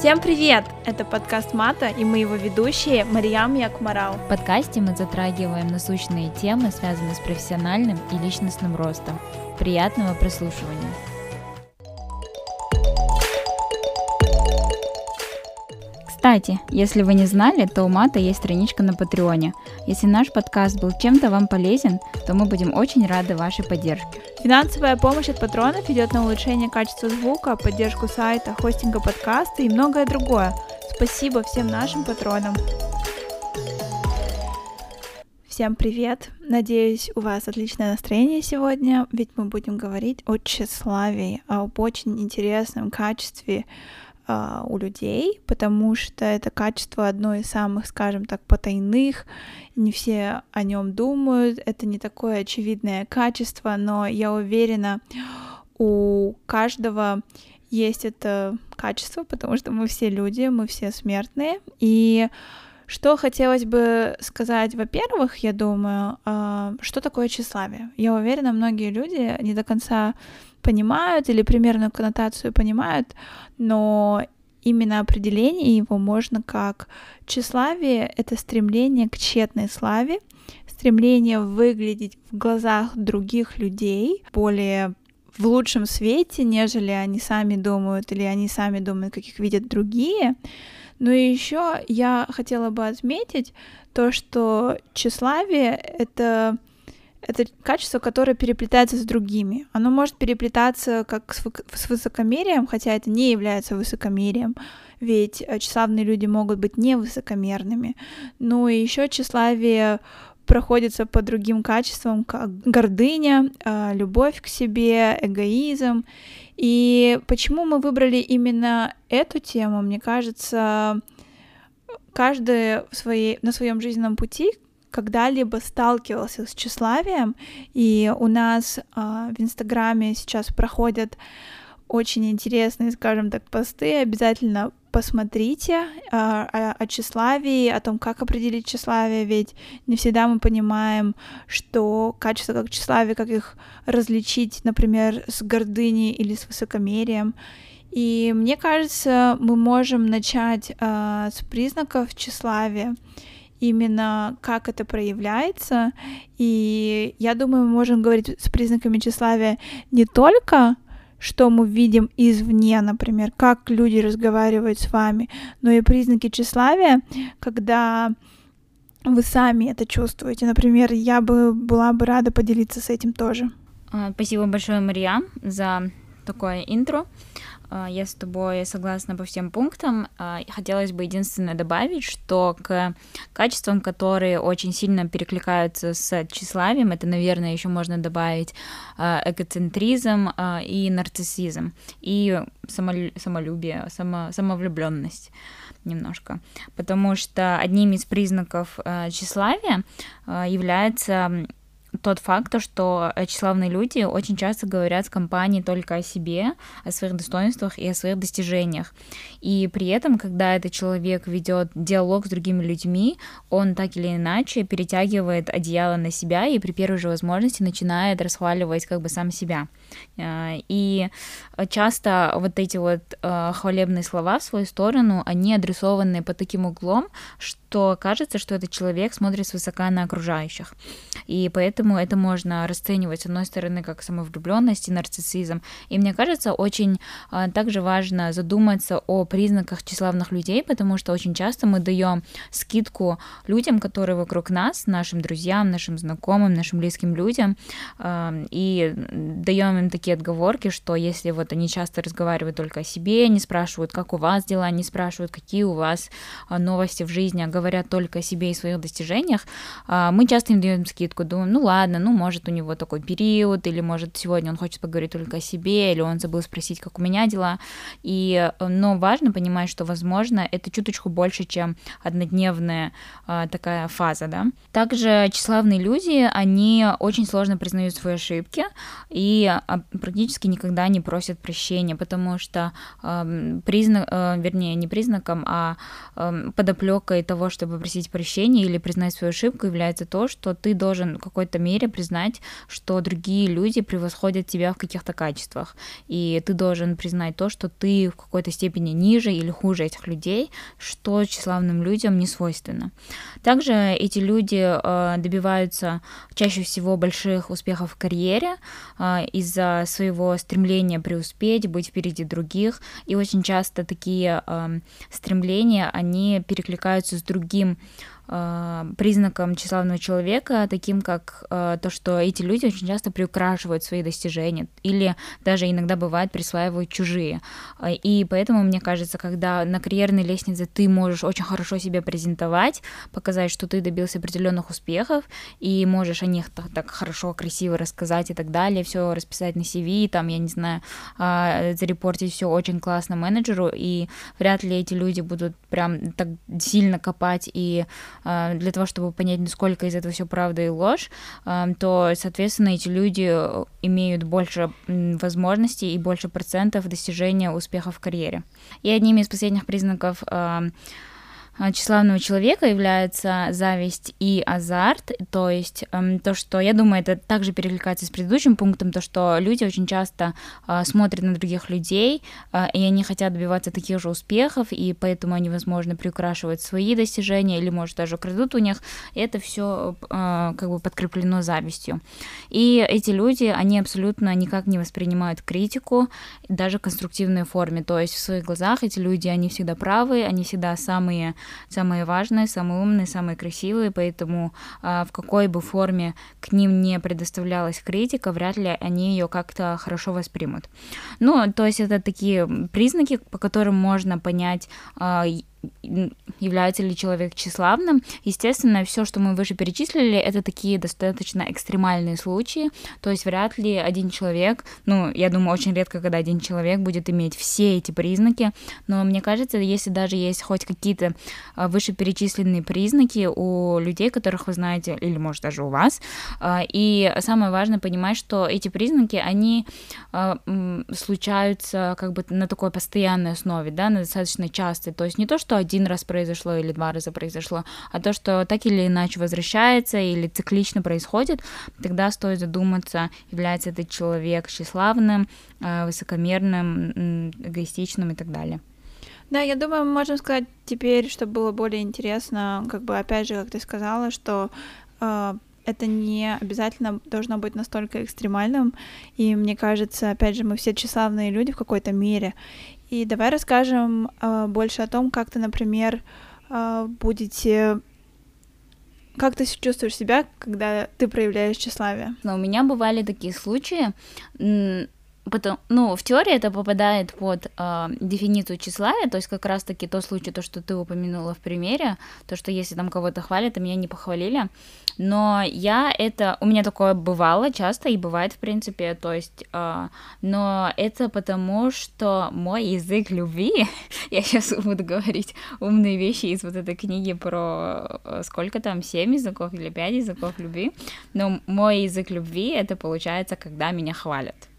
Всем привет! Это подкаст Мата, и мы его ведущие Мариам Якмарал. В подкасте мы затрагиваем насущные темы, связанные с профессиональным и личностным ростом. Приятного прослушивания! Кстати, если вы не знали, то у Мата есть страничка на Патреоне. Если наш подкаст был чем-то вам полезен, то мы будем очень рады вашей поддержке. Финансовая помощь от патронов идет на улучшение качества звука, поддержку сайта, хостинга подкаста и многое другое. Спасибо всем нашим патронам. Всем привет! Надеюсь, у вас отличное настроение сегодня, ведь мы будем говорить о тщеславии, об очень интересном качестве а, у людей, потому что это качество одно из самых, скажем так, потайных, не все о нем думают, это не такое очевидное качество, но я уверена, у каждого есть это качество, потому что мы все люди, мы все смертные, и что хотелось бы сказать, во-первых, я думаю, а, что такое тщеславие. Я уверена, многие люди не до конца понимают или примерную коннотацию понимают, но именно определение его можно как тщеславие — это стремление к тщетной славе, стремление выглядеть в глазах других людей более в лучшем свете, нежели они сами думают или они сами думают, как их видят другие. Но еще я хотела бы отметить то, что тщеславие — это это качество, которое переплетается с другими. Оно может переплетаться как с высокомерием, хотя это не является высокомерием, ведь э, тщеславные люди могут быть не высокомерными. Ну и еще тщеславие проходится по другим качествам, как гордыня, э, любовь к себе, эгоизм. И почему мы выбрали именно эту тему, мне кажется, каждый в своей, на своем жизненном пути когда-либо сталкивался с тщеславием, и у нас э, в Инстаграме сейчас проходят очень интересные, скажем так, посты, обязательно посмотрите э, о, о тщеславии, о том, как определить тщеславие, ведь не всегда мы понимаем, что качество как тщеславие, как их различить, например, с гордыней или с высокомерием. И мне кажется, мы можем начать э, с признаков тщеславия именно как это проявляется. И я думаю, мы можем говорить с признаками тщеславия не только что мы видим извне, например, как люди разговаривают с вами, но и признаки тщеславия, когда вы сами это чувствуете. Например, я бы была бы рада поделиться с этим тоже. А, спасибо большое, Мария, за такое интро. А, я с тобой согласна по всем пунктам. А, хотелось бы единственное добавить, что к качествам, которые очень сильно перекликаются с тщеславием, это, наверное, еще можно добавить а, эгоцентризм и нарциссизм, и самолюбие, само, самовлюбленность немножко, потому что одним из признаков тщеславия является тот факт, что тщеславные люди очень часто говорят в компании только о себе, о своих достоинствах и о своих достижениях. И при этом, когда этот человек ведет диалог с другими людьми, он так или иначе перетягивает одеяло на себя и при первой же возможности начинает расхваливать как бы сам себя. Э, и часто вот эти вот э, хвалебные слова в свою сторону, они адресованы под таким углом, что кажется, что этот человек смотрит свысока на окружающих. И поэтому это можно расценивать, с одной стороны, как самовлюбленность и нарциссизм. И мне кажется, очень э, также важно задуматься о признаках тщеславных людей, потому что очень часто мы даем скидку людям, которые вокруг нас, нашим друзьям, нашим знакомым, нашим близким людям, и даем им такие отговорки, что если вот они часто разговаривают только о себе, не спрашивают, как у вас дела, не спрашивают, какие у вас а, новости в жизни, а говорят только о себе и своих достижениях, а, мы часто им даем скидку, думаем, ну ладно, ну может у него такой период, или может сегодня он хочет поговорить только о себе, или он забыл спросить, как у меня дела, и, но важно понимать, что, возможно, это чуточку больше, чем однодневная а, такая фаза, да. Также тщеславные люди, они очень сложно признают свои ошибки, и а, практически никогда не просят прощения, потому что э, признак, э, вернее, не признаком, а э, подоплекой того, чтобы просить прощения или признать свою ошибку, является то, что ты должен какой-то мире признать, что другие люди превосходят тебя в каких-то качествах, и ты должен признать то, что ты в какой-то степени ниже или хуже этих людей, что тщеславным людям не свойственно. Также эти люди э, добиваются чаще всего больших успехов в карьере э, из-за своего стремления преуспеть, быть впереди других, и очень часто такие э, стремления, они перекликаются с другим признаком тщеславного человека, таким как э, то, что эти люди очень часто приукрашивают свои достижения или даже иногда бывает присваивают чужие. А, и поэтому, мне кажется, когда на карьерной лестнице ты можешь очень хорошо себя презентовать, показать, что ты добился определенных успехов, и можешь о них так, так хорошо, красиво рассказать и так далее, все расписать на CV, там, я не знаю, зарепортить все очень классно менеджеру, и вряд ли эти люди будут прям так сильно копать и а, для того, чтобы понять, насколько из этого все правда и ложь, а, то, соответственно, эти люди э, имеют больше возможностей и больше процентов достижения успеха в карьере. И одним из последних признаков а, а, тщеславного человека является зависть и азарт, то есть эм, то, что, я думаю, это также перекликается с предыдущим пунктом, то, что люди очень часто э, смотрят на других людей, э, и они хотят добиваться таких же успехов, и поэтому они, возможно, приукрашивают свои достижения или, может, даже крадут у них, это все э, как бы подкреплено завистью. И эти люди, они абсолютно никак не воспринимают критику, даже в конструктивной форме, то есть в своих глазах эти люди, они всегда правы, они всегда самые самые важные, самые умные, самые красивые, поэтому а, в какой бы форме к ним не предоставлялась критика, вряд ли они ее как-то хорошо воспримут. Ну, то есть это такие признаки, по которым можно понять, а, является ли человек тщеславным. Естественно, все, что мы выше перечислили, это такие достаточно экстремальные случаи. То есть вряд ли один человек, ну, я думаю, очень редко, когда один человек будет иметь все эти признаки, но мне кажется, если даже есть хоть какие-то а, вышеперечисленные признаки у людей, которых вы знаете, или, может, даже у вас, а, и самое важное понимать, что эти признаки, они а, случаются как бы на такой постоянной основе, да, на достаточно частой. То есть не то, что что один раз произошло или два раза произошло, а то, что так или иначе возвращается или циклично происходит, тогда стоит задуматься, является этот человек тщеславным, э, высокомерным, эгоистичным и так далее. Да, я думаю, мы можем сказать теперь, чтобы было более интересно, как бы опять же, как ты сказала, что э, это не обязательно должно быть настолько экстремальным. И мне кажется, опять же, мы все тщеславные люди в какой-то мере. И давай расскажем э, больше о том, как ты, например, э, будете как ты чувствуешь себя, когда ты проявляешь тщеславие? Но у меня бывали такие случаи, Потом, ну, в теории это попадает под э, дефиницию тщеславия, то есть как раз-таки то случай, то, что ты упомянула в примере, то, что если там кого-то хвалят, а меня не похвалили, но я это, у меня такое бывало часто и бывает, в принципе, то есть, э, но это потому, что мой язык любви, я сейчас буду говорить умные вещи из вот этой книги про э, сколько там, семь языков или пять языков любви, но мой язык любви это получается, когда меня хвалят.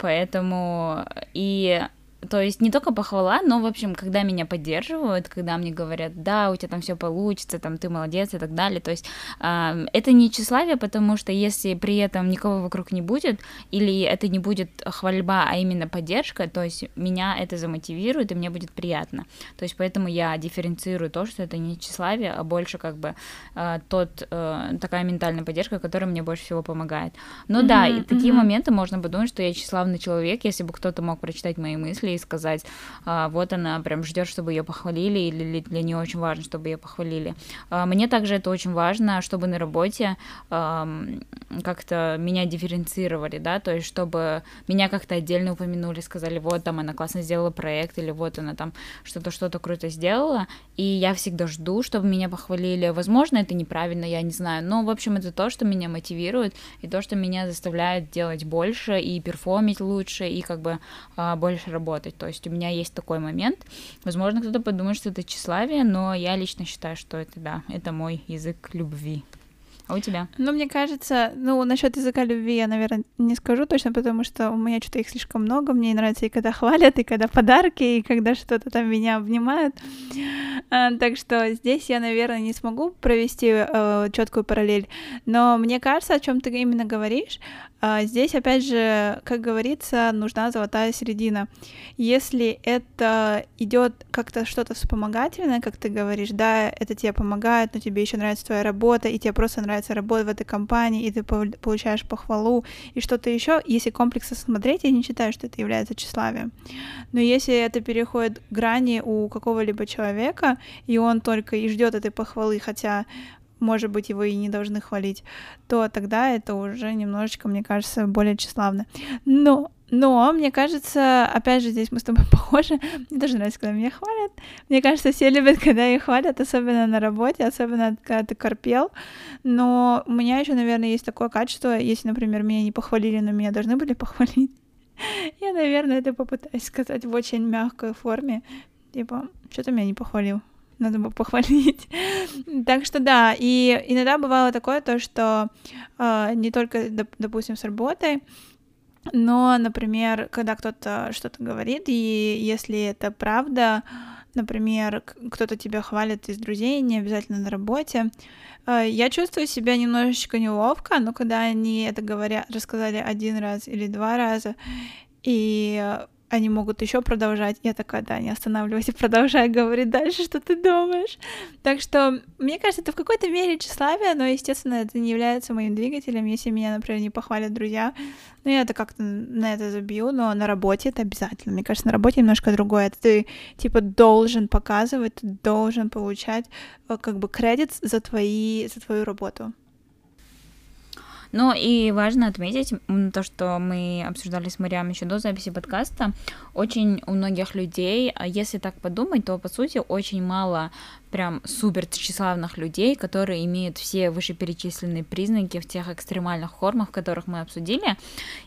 Поэтому и то есть не только похвала, но, в общем, когда меня поддерживают, когда мне говорят, да, у тебя там все получится, там ты молодец и так далее. То есть э, это не тщеславие, потому что если при этом никого вокруг не будет, или это не будет хвальба, а именно поддержка, то есть меня это замотивирует, и мне будет приятно. То есть поэтому я дифференцирую то, что это не тщеславие, а больше как бы э, тот, э, такая ментальная поддержка, которая мне больше всего помогает. Ну mm-hmm, да, и mm-hmm. такие моменты можно подумать, что я тщеславный человек, если бы кто-то мог прочитать мои мысли и сказать, а, вот она прям ждет, чтобы ее похвалили, или для нее очень важно, чтобы ее похвалили. А, мне также это очень важно, чтобы на работе как-то меня дифференцировали, да, то есть чтобы меня как-то отдельно упомянули, сказали, вот там она классно сделала проект, или вот она там что-то что-то круто сделала, и я всегда жду, чтобы меня похвалили. Возможно, это неправильно, я не знаю, но, в общем, это то, что меня мотивирует, и то, что меня заставляет делать больше, и перформить лучше, и как бы а, больше работать работать. То есть у меня есть такой момент. Возможно, кто-то подумает, что это тщеславие, но я лично считаю, что это, да, это мой язык любви. А у тебя? Ну, мне кажется, ну, насчет языка любви я, наверное, не скажу точно, потому что у меня что-то их слишком много. Мне нравится и когда хвалят, и когда подарки, и когда что-то там меня обнимают. А, так что здесь я, наверное, не смогу провести э, четкую параллель. Но мне кажется, о чем ты именно говоришь, здесь, опять же, как говорится, нужна золотая середина. Если это идет как-то что-то вспомогательное, как ты говоришь, да, это тебе помогает, но тебе еще нравится твоя работа, и тебе просто нравится работать в этой компании, и ты получаешь похвалу и что-то еще, если комплексы смотреть, я не считаю, что это является тщеславием. Но если это переходит грани у какого-либо человека, и он только и ждет этой похвалы, хотя может быть, его и не должны хвалить, то тогда это уже немножечко, мне кажется, более тщеславно. Но но, мне кажется, опять же, здесь мы с тобой похожи. Мне тоже нравится, когда меня хвалят. Мне кажется, все любят, когда их хвалят, особенно на работе, особенно когда ты корпел. Но у меня еще, наверное, есть такое качество, если, например, меня не похвалили, но меня должны были похвалить. Я, наверное, это попытаюсь сказать в очень мягкой форме. Типа, что ты меня не похвалил? Надо бы похвалить. так что да, и иногда бывало такое то, что э, не только, допустим, с работой, но, например, когда кто-то что-то говорит, и если это правда, например, кто-то тебя хвалит из друзей, не обязательно на работе, э, я чувствую себя немножечко неловко, но когда они это говорят, рассказали один раз или два раза, и они могут еще продолжать. Я такая, да, не останавливайся, продолжай говорить дальше, что ты думаешь. Так что, мне кажется, это в какой-то мере тщеславие, но, естественно, это не является моим двигателем. Если меня, например, не похвалят друзья, ну, я это как-то на это забью, но на работе это обязательно. Мне кажется, на работе немножко другое. Это ты, типа, должен показывать, ты должен получать, э, как бы, кредит за, твои, за твою работу. Ну и важно отметить то, что мы обсуждали с Мариам еще до записи подкаста. Очень у многих людей, а если так подумать, то по сути очень мало прям супер тщеславных людей, которые имеют все вышеперечисленные признаки в тех экстремальных формах, которых мы обсудили.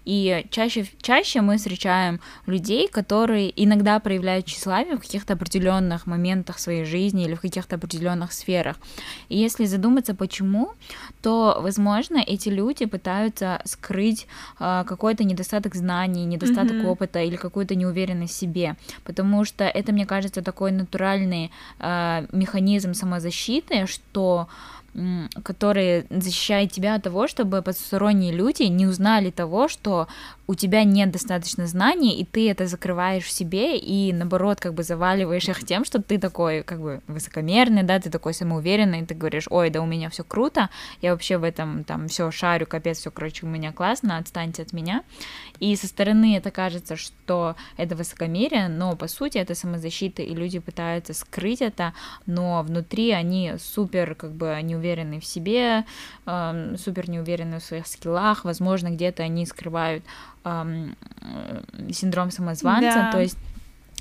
И чаще, чаще мы встречаем людей, которые иногда проявляют тщеславие в каких-то определенных моментах своей жизни или в каких-то определенных сферах. И если задуматься, почему, то, возможно, эти люди пытаются скрыть э, какой-то недостаток знаний, недостаток mm-hmm. опыта или какую-то неуверенность в себе, потому что это, мне кажется, такой натуральный э, механизм механизм самозащиты, что который защищает тебя от того, чтобы посторонние люди не узнали того, что у тебя нет достаточно знаний, и ты это закрываешь в себе, и наоборот, как бы заваливаешь их тем, что ты такой, как бы, высокомерный, да, ты такой самоуверенный, и ты говоришь, ой, да у меня все круто, я вообще в этом там все шарю, капец, все, короче, у меня классно, отстаньте от меня. И со стороны это кажется, что это высокомерие, но по сути это самозащита, и люди пытаются скрыть это, но внутри они супер, как бы, неуверенны в себе, э, супер неуверенны в своих скиллах, возможно, где-то они скрывают эм, синдром самозванца, да. то есть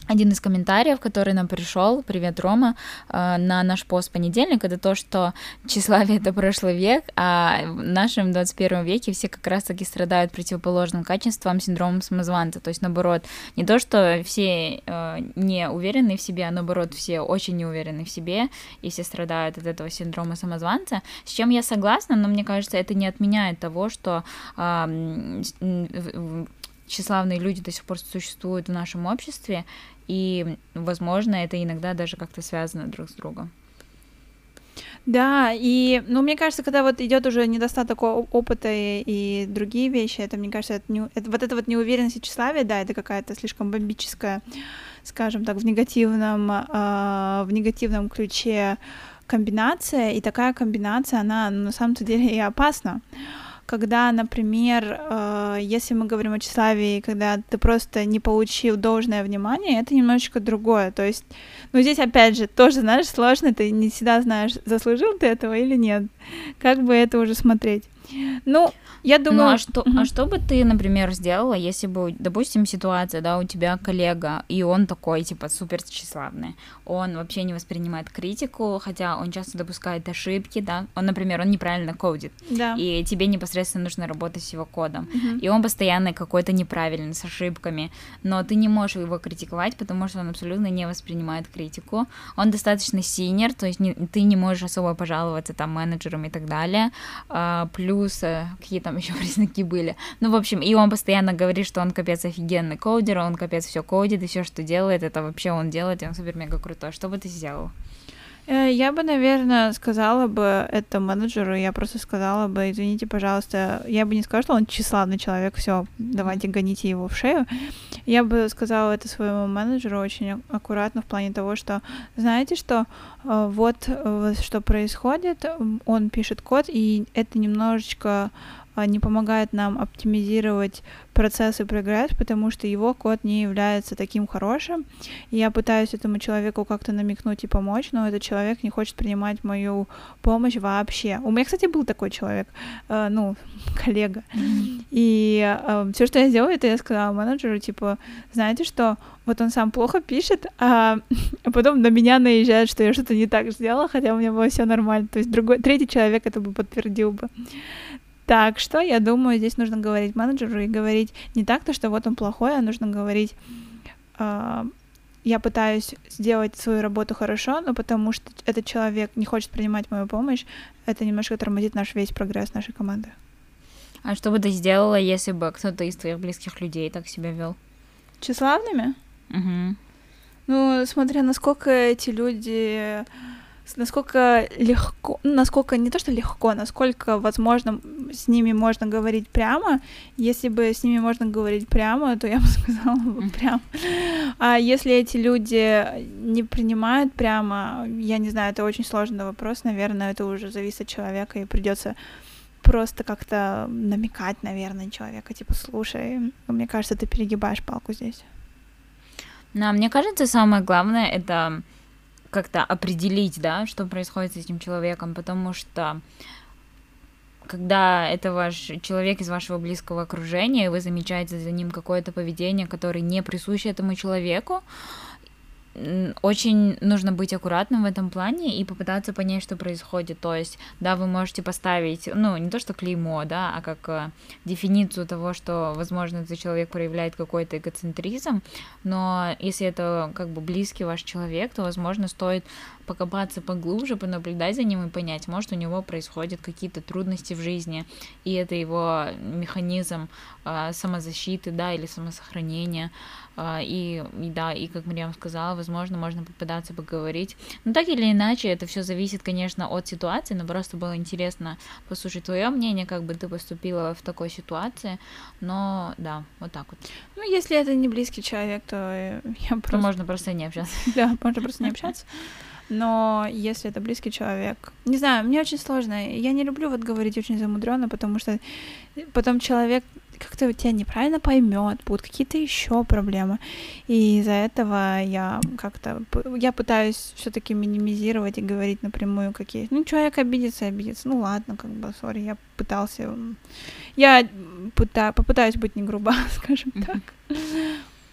один из комментариев, который нам пришел, привет, Рома, э, на наш пост понедельник, это то, что тщеславие — это прошлый век, а в нашем 21 веке все как раз-таки страдают противоположным качеством, синдромом самозванца, то есть, наоборот, не то, что все э, не уверены в себе, а наоборот, все очень не уверены в себе, и все страдают от этого синдрома самозванца, с чем я согласна, но мне кажется, это не отменяет того, что тщеславные люди до сих пор существуют в нашем обществе, и, возможно, это иногда даже как-то связано друг с другом. Да, и, ну, мне кажется, когда вот идет уже недостаток опыта и, и другие вещи, это, мне кажется, это, не, это вот эта вот неуверенность и тщеславие, да, это какая-то слишком бомбическая, скажем так, в негативном, э, в негативном ключе комбинация, и такая комбинация, она на самом-то деле и опасна когда, например, э, если мы говорим о тщеславии, когда ты просто не получил должное внимание, это немножечко другое. То есть, ну здесь опять же тоже, знаешь, сложно, ты не всегда знаешь, заслужил ты этого или нет. Как бы это уже смотреть. Ну, я думаю... Ну, а что, а что бы ты, например, сделала, если бы, допустим, ситуация, да, у тебя коллега, и он такой, типа, супер тщеславный, он вообще не воспринимает критику, хотя он часто допускает ошибки, да, он, например, он неправильно кодит, да. и тебе непосредственно нужно работать с его кодом, mm-hmm. и он постоянно какой-то неправильный, с ошибками, но ты не можешь его критиковать, потому что он абсолютно не воспринимает критику, он достаточно синер, то есть не, ты не можешь особо пожаловаться там менеджерам и так далее, а, плюс э, какие там еще признаки были. Ну, в общем, и он постоянно говорит, что он капец офигенный кодер, он капец все кодит, и все, что делает, это вообще он делает, и он супер мега крутой. Что бы ты сделал? Э, я бы, наверное, сказала бы это менеджеру, я просто сказала бы, извините, пожалуйста, я бы не сказала, что он тщеславный человек, все, давайте гоните его в шею. Я бы сказала это своему менеджеру очень аккуратно в плане того, что, знаете что, э, вот э, что происходит, он пишет код, и это немножечко не помогает нам оптимизировать процесс и прогресс, потому что его код не является таким хорошим. И я пытаюсь этому человеку как-то намекнуть и помочь, но этот человек не хочет принимать мою помощь вообще. У меня, кстати, был такой человек, э, ну, коллега. И э, все, что я сделала, это я сказала менеджеру, типа, знаете что, вот он сам плохо пишет, а, а потом на меня наезжает, что я что-то не так сделала, хотя у меня было все нормально. То есть другой, третий человек это бы подтвердил бы. Так что, я думаю, здесь нужно говорить менеджеру и говорить не так, то, что вот он плохой, а нужно говорить, э, я пытаюсь сделать свою работу хорошо, но потому что этот человек не хочет принимать мою помощь, это немножко тормозит наш весь прогресс нашей команды. А что бы ты сделала, если бы кто-то из твоих близких людей так себя вел? Тщеславными? Угу. Ну, смотря насколько эти люди насколько легко, ну, насколько не то, что легко, насколько, возможно, с ними можно говорить прямо. Если бы с ними можно говорить прямо, то я бы сказала бы прямо. А если эти люди не принимают прямо, я не знаю, это очень сложный вопрос, наверное, это уже зависит от человека, и придется просто как-то намекать, наверное, человека, типа, слушай, мне кажется, ты перегибаешь палку здесь. Да, мне кажется, самое главное это как-то определить, да, что происходит с этим человеком, потому что когда это ваш человек из вашего близкого окружения, и вы замечаете за ним какое-то поведение, которое не присуще этому человеку, очень нужно быть аккуратным в этом плане и попытаться понять, что происходит. То есть, да, вы можете поставить, ну, не то что клеймо, да, а как э, дефиницию того, что, возможно, этот человек проявляет какой-то эгоцентризм, но если это как бы близкий ваш человек, то, возможно, стоит покопаться поглубже, понаблюдать за ним и понять, может, у него происходят какие-то трудности в жизни, и это его механизм э, самозащиты, да, или самосохранения. А, и, и да, и как Мариам сказала, возможно, можно попытаться поговорить. Но так или иначе, это все зависит, конечно, от ситуации, но просто было интересно послушать твое мнение, как бы ты поступила в такой ситуации. Но да, вот так вот. Ну, если это не близкий человек, то я просто... То можно просто не общаться. Да, можно просто не общаться. Но если это близкий человек, не знаю, мне очень сложно. Я не люблю вот говорить очень замудренно, потому что потом человек как-то тебя неправильно поймет, будут какие-то еще проблемы. И из-за этого я как-то я пытаюсь все-таки минимизировать и говорить напрямую, какие. Ну, человек обидится, обидится. Ну ладно, как бы, сори, я пытался. Я пыта... попытаюсь быть не груба, скажем так.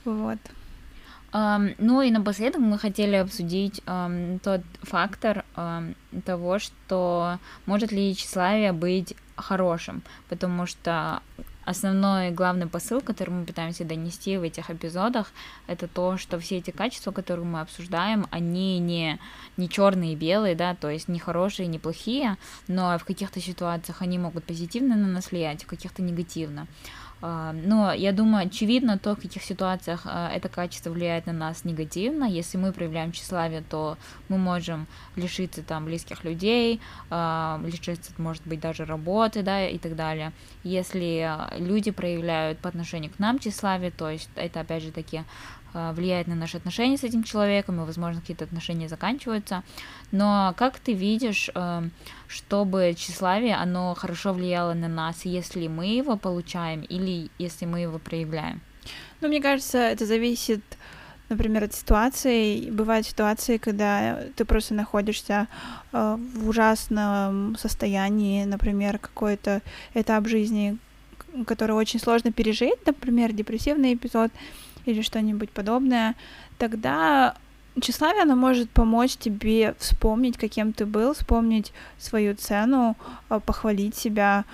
Вот. Um, ну и напоследок мы хотели обсудить um, тот фактор um, того, что может ли тщеславие быть хорошим, потому что основной главный посыл, который мы пытаемся донести в этих эпизодах, это то, что все эти качества, которые мы обсуждаем, они не, не черные и белые, да, то есть не хорошие, не плохие, но в каких-то ситуациях они могут позитивно на нас влиять, в каких-то негативно. А, но я думаю, очевидно то, в каких ситуациях а, это качество влияет на нас негативно. Если мы проявляем тщеславие, то мы можем лишиться там близких людей, а, лишиться, может быть, даже работы, да, и так далее. Если люди проявляют по отношению к нам тщеславие, то есть это, опять же таки, Э, влияет на наши отношения с этим человеком, и, возможно, какие-то отношения заканчиваются. Но как ты видишь, э, чтобы тщеславие, оно хорошо влияло на нас, если мы его получаем или если мы его проявляем? Ну, мне кажется, это зависит например, от ситуации. Бывают ситуации, когда ты просто находишься э, в ужасном состоянии, например, какой-то этап жизни, который очень сложно пережить, например, депрессивный эпизод или что-нибудь подобное, тогда тщеславие, оно может помочь тебе вспомнить, каким ты был, вспомнить свою цену, э, похвалить себя,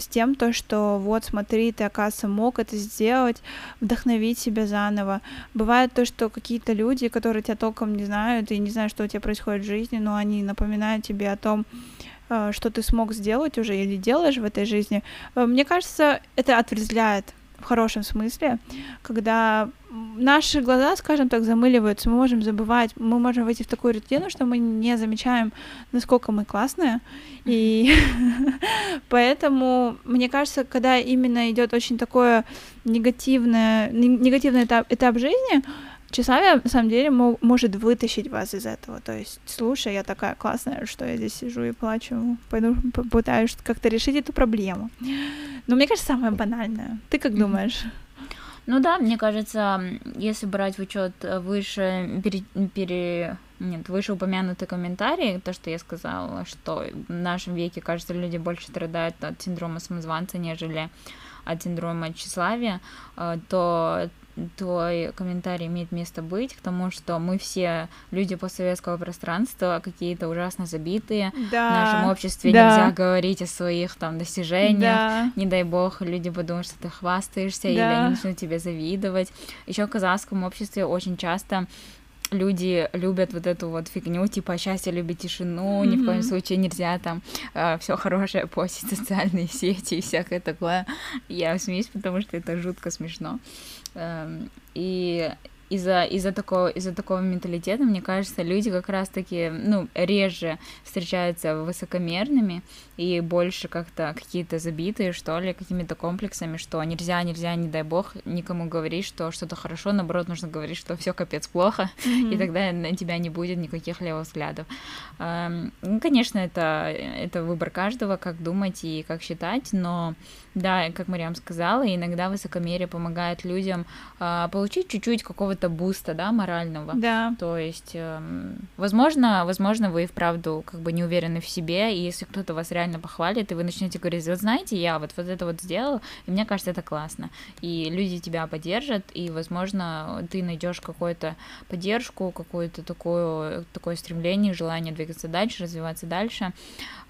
с тем, то, что вот смотри, ты, оказывается, мог это сделать, вдохновить себя заново. Бывает то, что какие-то люди, которые тебя толком не знают и не знают, что у тебя происходит в жизни, но они напоминают тебе о том, э, что ты смог сделать уже или делаешь в этой жизни. Э, мне кажется, это отрезвляет в хорошем смысле, когда наши глаза, скажем так, замыливаются, мы можем забывать, мы можем войти в такую рутину, что мы не замечаем, насколько мы классные, и поэтому, мне кажется, когда именно идет очень такое негативное, негативный этап, этап жизни, Тщеславие, на самом деле, может вытащить вас из этого. То есть, слушай, я такая классная, что я здесь сижу и плачу, пойду попытаюсь как-то решить эту проблему. Но мне кажется, самое банальное. Ты как думаешь? Ну да, мне кажется, если брать в учет выше пере, пере нет, выше упомянутый комментарий, то, что я сказала, что в нашем веке, кажется, люди больше страдают от синдрома самозванца, нежели от синдрома тщеславия, э, то твой комментарий имеет место быть к тому, что мы все люди постсоветского пространства, какие-то ужасно забитые. Да, в нашем обществе да. нельзя говорить о своих там достижениях. Да. Не дай бог, люди подумают, что ты хвастаешься, да. или они начнут тебе завидовать. Еще в казахском обществе очень часто люди любят вот эту вот фигню, типа счастье любит тишину, mm-hmm. ни в коем случае нельзя там э, все хорошее постить социальные сети и всякое такое. Я смеюсь, потому что это жутко смешно. Эм, и из-за из-за такого из-за такого менталитета, мне кажется, люди как раз-таки, ну, реже встречаются высокомерными и больше как-то какие-то забитые, что ли, какими-то комплексами, что нельзя, нельзя, не дай бог, никому говорить, что что-то хорошо, наоборот, нужно говорить, что все капец плохо, mm-hmm. и тогда на тебя не будет никаких левых взглядов. Эм, ну, конечно, это, это выбор каждого, как думать и как считать, но да, как Мариам сказала, иногда высокомерие помогает людям э, получить чуть-чуть какого-то буста, да, морального. Да. То есть, э, возможно, возможно, вы и вправду как бы не уверены в себе, и если кто-то вас реально похвалит, и вы начнете говорить, вот знаете, я вот, вот это вот сделал, и мне кажется, это классно. И люди тебя поддержат, и, возможно, ты найдешь какую-то поддержку, какое-то такое, такое стремление, желание двигаться дальше, развиваться дальше.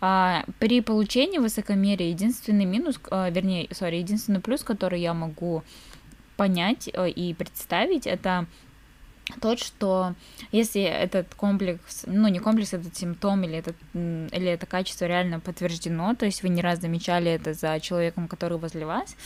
А, при получении высокомерия единственный минус, а, вернее, сори, единственный плюс, который я могу понять э, и представить, это тот, что если этот комплекс, ну не комплекс, этот симптом или, этот, или это качество реально подтверждено, то есть вы не раз замечали это за человеком, который возле вас,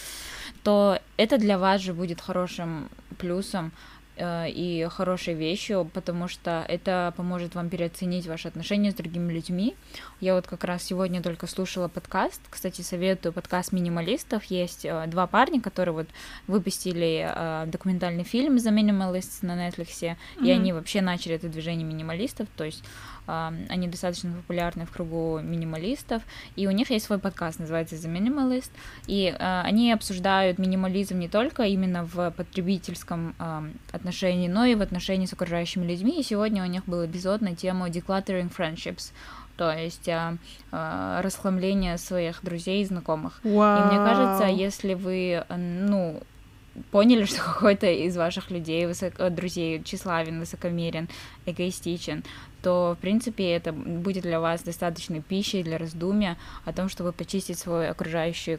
то это для вас же будет хорошим плюсом, и хорошей вещью, потому что это поможет вам переоценить ваши отношения с другими людьми. Я вот как раз сегодня только слушала подкаст, кстати, советую подкаст минималистов. Есть э, два парня, которые вот выпустили э, документальный фильм The Minimalists на Netflix, mm-hmm. и они вообще начали это движение минималистов, то есть они достаточно популярны в кругу минималистов, и у них есть свой подкаст, называется The Minimalist, и они обсуждают минимализм не только именно в потребительском отношении, но и в отношении с окружающими людьми, и сегодня у них был эпизод на тему Decluttering Friendships, то есть а, а, расхламление своих друзей и знакомых. Wow. И мне кажется, если вы, ну, поняли, что какой-то из ваших людей, высок... друзей, тщеславен, высокомерен, эгоистичен, то, в принципе, это будет для вас достаточной пищей для раздумья о том, чтобы почистить свой окружающий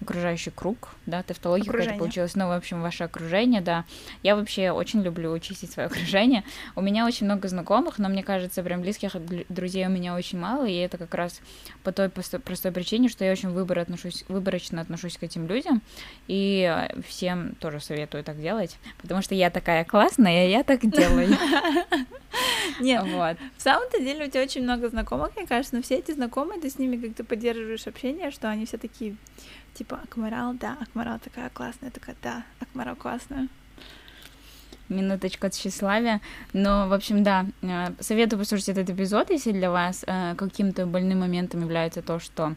окружающий круг, да, тавтология какая-то получилась, ну, в общем, ваше окружение, да. Я вообще очень люблю чистить свое окружение. У меня очень много знакомых, но мне кажется, прям близких друзей у меня очень мало, и это как раз по той простой причине, что я очень выбор отношусь, выборочно отношусь к этим людям, и всем тоже советую так делать, потому что я такая классная, я так делаю. Нет, вот. В самом-то деле у тебя очень много знакомых, мне кажется, но все эти знакомые, ты с ними как-то поддерживаешь общение, что они все такие типа Акмарал, да, Акмарал такая классная, такая, да, Акмарал классная. Минуточка тщеславия. Но, в общем, да, э, советую послушать этот эпизод, если для вас э, каким-то больным моментом является то, что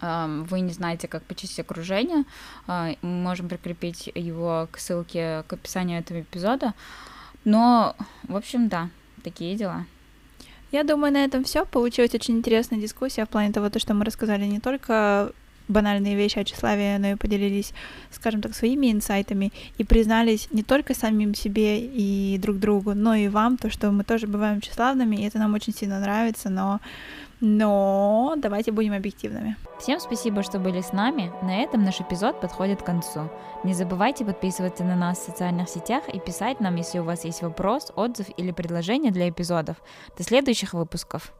вы не знаете, как почистить окружение, мы можем прикрепить его к ссылке к описанию этого эпизода. Но, в общем, да, такие дела. Я думаю, на этом все. Получилась очень интересная дискуссия в плане того, то, что мы рассказали не только банальные вещи о тщеславии, но и поделились, скажем так, своими инсайтами и признались не только самим себе и друг другу, но и вам, то, что мы тоже бываем тщеславными, и это нам очень сильно нравится, но но давайте будем объективными. Всем спасибо, что были с нами. На этом наш эпизод подходит к концу. Не забывайте подписываться на нас в социальных сетях и писать нам, если у вас есть вопрос, отзыв или предложение для эпизодов. До следующих выпусков.